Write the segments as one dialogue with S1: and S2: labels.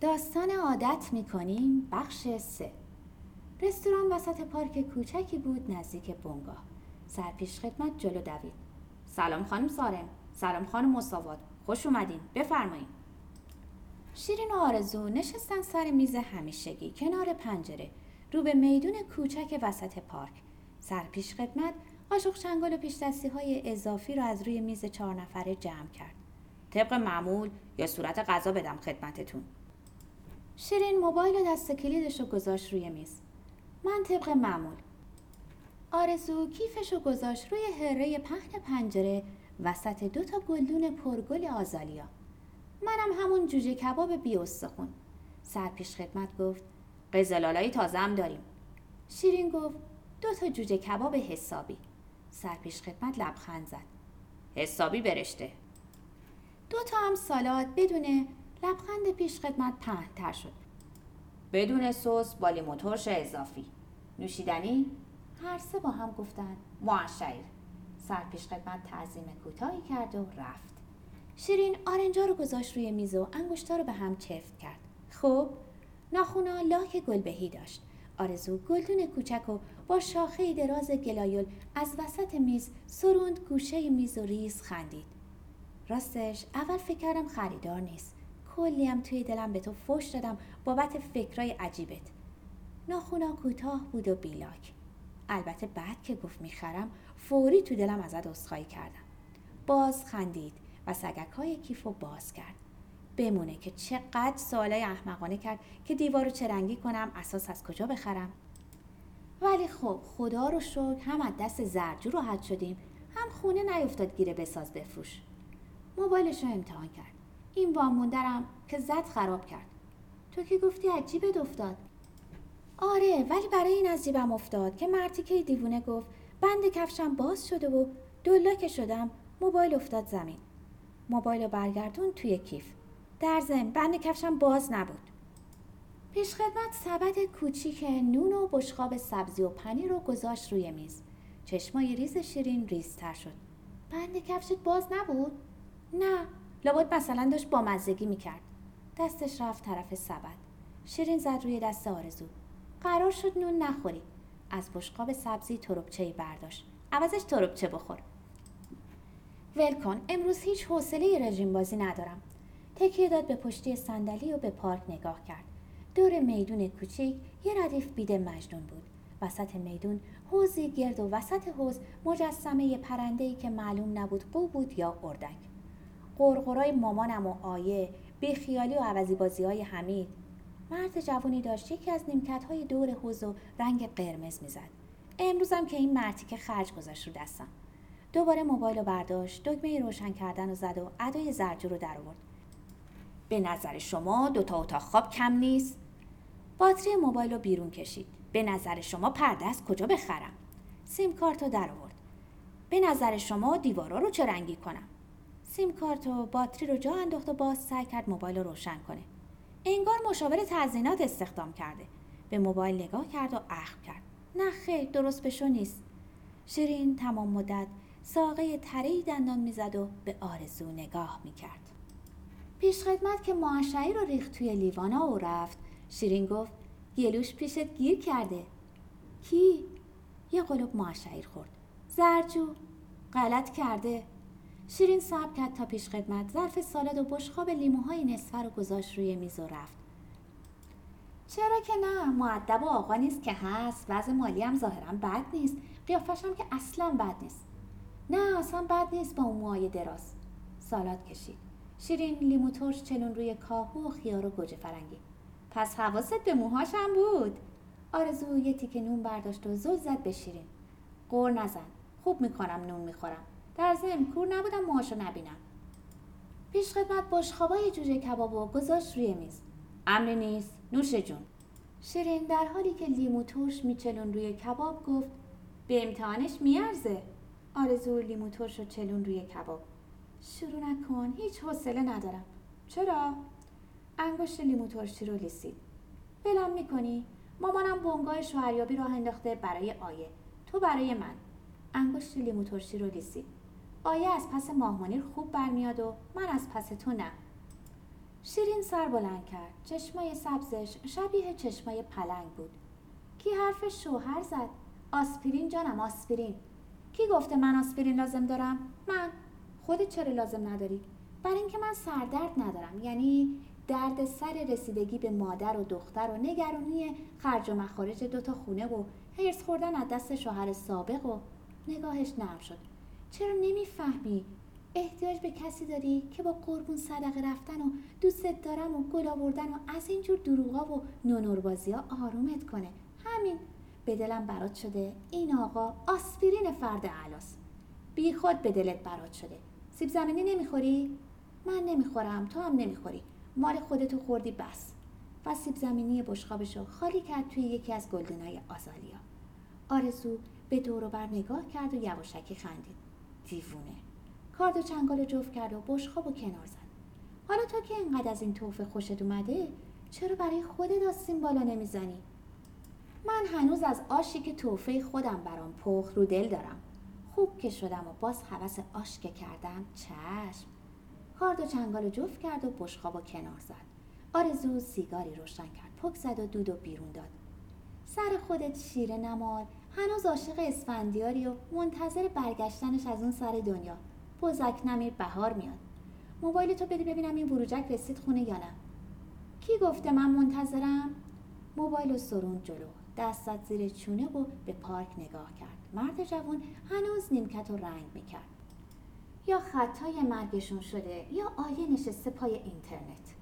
S1: داستان عادت می‌کنیم بخش سه. رستوران وسط پارک کوچکی بود نزدیک بنگاه سرپیش خدمت جلو دوید. سلام خانم سارم. سلام خانم مساوات. خوش اومدین. بفرمایید شیرین و آرزو نشستن سر میز همیشگی کنار پنجره رو به میدون کوچک وسط پارک. سرپیش خدمت قاشق چنگال و پیش های اضافی رو از روی میز چهار نفره جمع کرد. طبق معمول یا صورت غذا بدم خدمتتون. شیرین موبایل و دست کلیدش رو گذاشت روی میز. من طبق معمول. آرزو کیفش رو گذاشت روی هره پهن پنجره وسط دو تا گلدون پرگل آزالیا. منم همون جوجه کباب بی استخون. سرپیش خدمت گفت قزلالای تازه هم داریم. شیرین گفت دو تا جوجه کباب حسابی. سرپیش خدمت لبخند زد. حسابی برشته. دو تا هم سالاد بدون لبخند پیش خدمت تر شد. بدون سس با لیمو ترش اضافی. نوشیدنی؟ هر سه با هم گفتند معشیر سرپیش خدمت تعظیم کوتاهی کرد و رفت. شیرین آرنجا رو گذاشت روی میز و انگشتا رو به هم چفت کرد. خب ناخونا لاک گلبهی داشت. آرزو گلدون کوچک و با شاخه دراز گلایل از وسط میز سروند گوشه میز و ریز خندید. راستش اول فکر کردم خریدار نیست. کلیم توی دلم به تو فش دادم بابت فکرای عجیبت. ناخونا کوتاه بود و بی لاک. البته بعد که گفت می‌خرم فوری تو دلم ازت عذرخواهی کردم. باز خندید و سگک های کیف و باز کرد. بمونه که چقدر سوالای احمقانه کرد که دیوار رو چرنگی کنم اساس از کجا بخرم. ولی خب خدا رو شکر هم از دست زرجو راحت شدیم هم خونه نیفتاد گیره بساز بفروش. موبایلش رو امتحان کرد. این واموندرم که زد خراب کرد. تو که گفتی عجیبت افتاد. آره ولی برای این از جیبم افتاد که مرتیکه دیوونه گفت بند کفشم باز شده و که شدم موبایل افتاد زمین. موبایل رو برگردون توی کیف. در ضمن بند کفشم باز نبود. پیشخدمت سبد کوچیک نون و بشقاب سبزی و پنیر رو گذاشت روی میز. چشمای ریز شیرین ریزتر شد. بند کفشت باز نبود؟ نه. لابد مثلا داشت با مزگی می‌کرد. دستش رفت طرف سبد. شیرین زد روی دست آرزو. قرار شد نون نخوری. از بشقاب سبزی تربچه برداشت. عوضش تربچه بخور. ول کن. امروز هیچ حوصله رژیم بازی ندارم. تکیه داد به پشتی صندلی و به پارک نگاه کرد. دور میدون کوچیک یه ردیف بیده مجنون بود. وسط میدون حوزی گرد و وسط حوز مجسمه پرنده‌ای که معلوم نبود قو بود یا اردک. قرقرای مامانم و آیه بیخیالی و عوضی بازی های حمید. مرد جوانی داشت یکی از نیمکت های دور حوز و رنگ قرمز می‌زد. امروزم که این مرتی که خرج گذاشت رو دستم. دوباره موبایل رو برداشت دکمه روشن کردن و زد و ادای زرجو رو در آورد. به نظر شما دوتا اتاق خواب کم نیست؟ باتری موبایل رو بیرون کشید. به نظر شما پرده از کجا بخرم؟ سیم کارت رو در آورد. به نظر شما دیوارا رو چه رنگی کنم؟ سیم کارت و باتری رو جا انداخت و باز سعی کرد موبایل رو روشن کنه. انگار مشاور تزینات استخدام کرده. به موبایل نگاه کرد و اخم کرد. نه خیر درست بشو نیست. شیرین تمام مدت ساقه تری دندان می‌زد و به آرزو نگاه می‌کرد. پیشخدمت که معشعی رو ریخت توی لیوانا و رفت شیرین گفت گلوش پیشت گیر کرده. کی؟ یه قلوب معشعیر خورد. زرجو غلط کرده. شیرین صبر کرد تا پیش خدمت. ظرف سالاد و بشخاب لیموهای نصفه رو گذاشت روی میز و رفت. چرا که نه؟ معدب و آقا نیست که هست. وضع مالی هم ظاهرا بد نیست. قیافش هم که اصلا بد نیست. نه اصلا بد نیست با اون موهای دراز. سالاد کشید. شیرین لیمو ترش چلون روی کاهو و خیار و گوجه فرنگی. پس حواست به موهاش هم بود. آرزو یه تیکه نون برداشت و زل زد به شیرین. قور نزن. خوب می‌کنم نون می‌خورم. در ضمن کور نبودم موهاشو نبینم. پیش خدمت بشخابای جوجه کباب و گذاشت روی میز. امری نیست. نوش جون. شیرین در حالی که لیمو ترش میچلون روی کباب گفت به امتحانش میارزه. آرزو لیمو ترش و چلون روی کباب. شروع نکن. هیچ حوصله ندارم. چرا؟ انگشت لیمو ترشی رو لیسید. ولم می‌کنی. مامانم بنگاه شوهریابی راه انداخته برای آیه. تو برای من. انگشت لیمو ترشی رو لیسید. آیه از پس ماهمانیر خوب برمیاد و من از پس تو نه؟ شیرین سر بلند کرد. چشمای سبزش شبیه چشمای پلنگ بود. کی حرف شوهر زد؟ آسپرین جانم آسپرین. کی گفته من آسپرین لازم دارم؟ من. خودت چرا لازم نداری؟ برای اینکه من سردرد ندارم. یعنی درد سر رسیدگی به مادر و دختر و نگرانی خرج و مخارج دوتا خونه و حرس خوردن از دست شوهر سابق و نگاهش نرم شد. چرا نمی‌فهمی؟ احتیاج به کسی داری که با قربون صدقه رفتن و دوستت دارم و گل آوردن و از اینجور دروغا و نونوربازی ها آرومت کنه. همین. به دلم برات شده این آقا آسپرین فرد علاس بی خود به دلت برات شده. سیب زمینی نمی‌خوری؟ من نمی‌خورم تو هم نمی‌خوری. مال خودتو خوردی بس. و سیب زمینی بشخابشو خالی کرد توی یکی از گلدنای آزالیا. آرزو به دور بر نگاه کرد و یواشکی خندید. دیوونه. کارد و چنگال جفت کرد و بشخاب و کنار زد. حالا تو که اینقدر از این توفه خوشت اومده چرا برای خودت آستین بالا نمی‌زنی؟ من هنوز از آشی که توفه خودم برام پخ رو دل دارم. خوب که شدم و باز حوس آش که کردم چشم. کارد و چنگال جفت کرد و بشخاب و کنار زد. آرزو سیگاری روشن کرد. پک زد و دود و بیرون داد. سر خودت شیره نمال هنوز عاشق اسفندیاری و منتظر برگشتنش از اون سر دنیا. بزک نمیر بهار میاد. موبایل تو بده ببینم این بروجک رسید خونه یا نه. کی گفته من منتظرم؟ موبایل و سرون جلو. دست زیر چونه و به پارک نگاه کرد. مرد جوان هنوز نیمکت و رنگ می‌کرد. یا خطای مرگشون شده یا آیه نشسته پای اینترنت.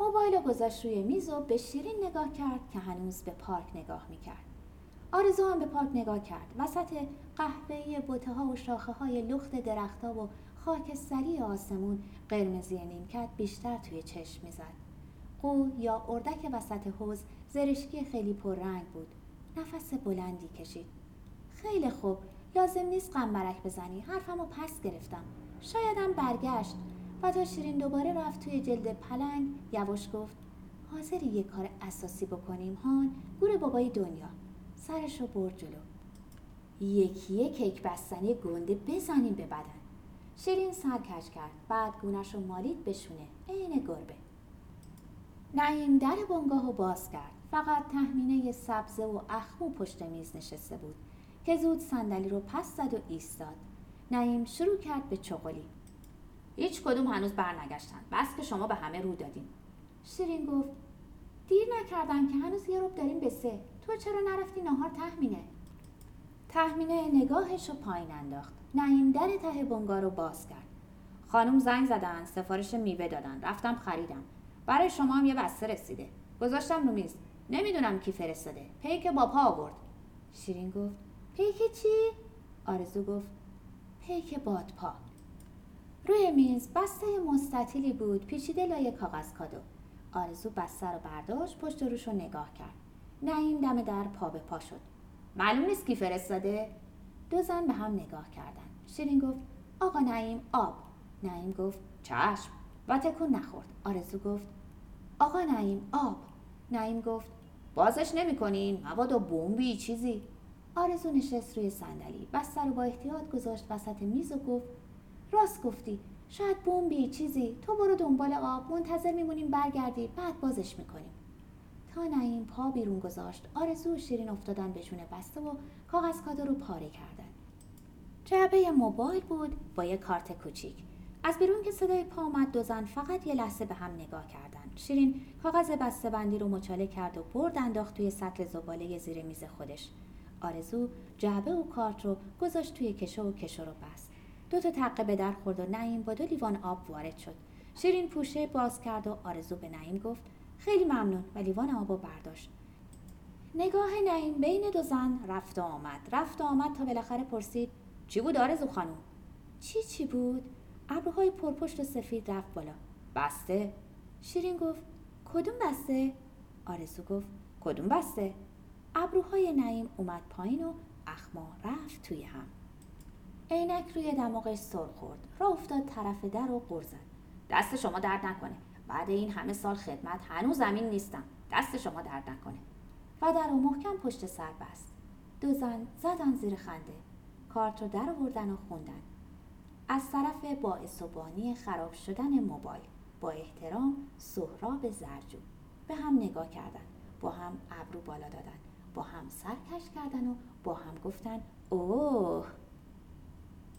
S1: موبایل گذاشت روی میز و به شیرین نگاه کرد که هنوز به پارک نگاه می‌کرد. آرزو هم به پارک نگاه کرد. وسط قهوه‌ای بوته ها و شاخه های لخت درختها و خاکستری آسمون قرمزی نیمکت بیشتر توی چشم می‌زد. قو یا اردک وسط حوز زرشکی خیلی پررنگ بود. نفس بلندی کشید. خیلی خوب. لازم نیست قنبرک بزنی. حرفمو پس گرفتم. شایدم برگشت. و تا شیرین دوباره رفت توی جلد پلنگ یواش گفت حاضری یه کار اساسی بکنیم هان؟ گور بابای دنیا. سرش رو برد جلو. یکی کیک بستنی گنده بزنیم به بدن. شیرین سر کش کرد. بعد گونش رو مالید بشونه. عین گربه. نعیم در بنگاه رو باز کرد. فقط تهمینه سبزه و اخمو پشت میز نشسته بود که زود صندلی رو پس زد و ایستاد. نعیم شروع کرد به چغلی. هیچ کدوم هنوز برنگشتن. بس که شما به همه رو دادین. شیرین گفت دیر نکردن که هنوز یه روب داریم به سه. تو چرا نرفتی نهار تحمینه تحمینه نگاهش رو پایین انداخت. نعیم در ته بنگاه رو باز کرد. خانم زنگ زدن سفارش میوه دادن. رفتم خریدم. برای شما هم یه بسته رسیده. گذاشتم رو میز. نمی‌دونم کی فرستاده. پیک با پا آورد. شیرین گفت پیک چی؟ آرزو گفت پیک بادپا. روی میز بسته مستطیلی بود. پیچیده لای کاغذ کادو. آرزو بسته رو برداشت پشت روش رو نگاه کرد. نعیم دم در پا به پا شد. معلوم نیست کی فرستاده. دو زن به هم نگاه کردن شیرین گفت آقا نعیم آب. نعیم گفت چشم. و تکون نخورد. آرزو گفت آقا نعیم آب. نعیم گفت بازش نمی‌کنین. مبادا بمبی چیزی. آرزو نشست روی صندلی. بسته رو با احتیاط گذاشت وسط میز و گفت راست گفتی. شاید بمبی چیزی. تو برو دنبال آب. منتظر میمونیم برگردی. بعد بازش می‌کنیم. نعیم پا بیرون گذاشت آرزو و شیرین افتادن به جون بسته و کاغذ کادو رو پاره کردن. جعبه موبایل بود با یه کارت کوچیک. از بیرون که صدای پا آمد دو زن فقط یه لحظه به هم نگاه کردند شیرین کاغذ بسته بندی رو مچاله کرد و برد انداخت توی سطل زباله زیر میز خودش. آرزو جعبه و کارت رو گذاشت توی کشو و کشو رو بست. دو تا تقه به در خورد و نعیم با دو لیوان آب وارد شد. شیرین پوشه باز کرد و آرزو به نعیم گفت خیلی ممنون. و لیوان آب برداشت. نگاه نعیم بین دو زن رفت آمد. رفت آمد تا بالاخره پرسید چی بود آرزو خانم؟ چی چی بود؟ ابروهای پرپشت و سفید رفت بالا. بسته. شیرین گفت کدوم بسته؟ آرزو گفت کدوم بسته؟ ابروهای نعیم اومد پایین و اخما رفت توی هم. عینک روی دماغش سر خورد. را افتاد طرف در و قرزد دست شما درد نکنه. بعد این همه سال خدمت هنوز زمین نیستم. دست شما درد نکنه. و در و محکم پشت سر بست. دو زن زدن زیر خنده. کارت رو در آوردن و خوندن. از طرف باعث و بانی خراب شدن موبایل. با احترام سهراب زرجو. به هم نگاه کردن. با هم ابرو بالا دادن. با هم سر کش کردن و با هم گفتن اوه.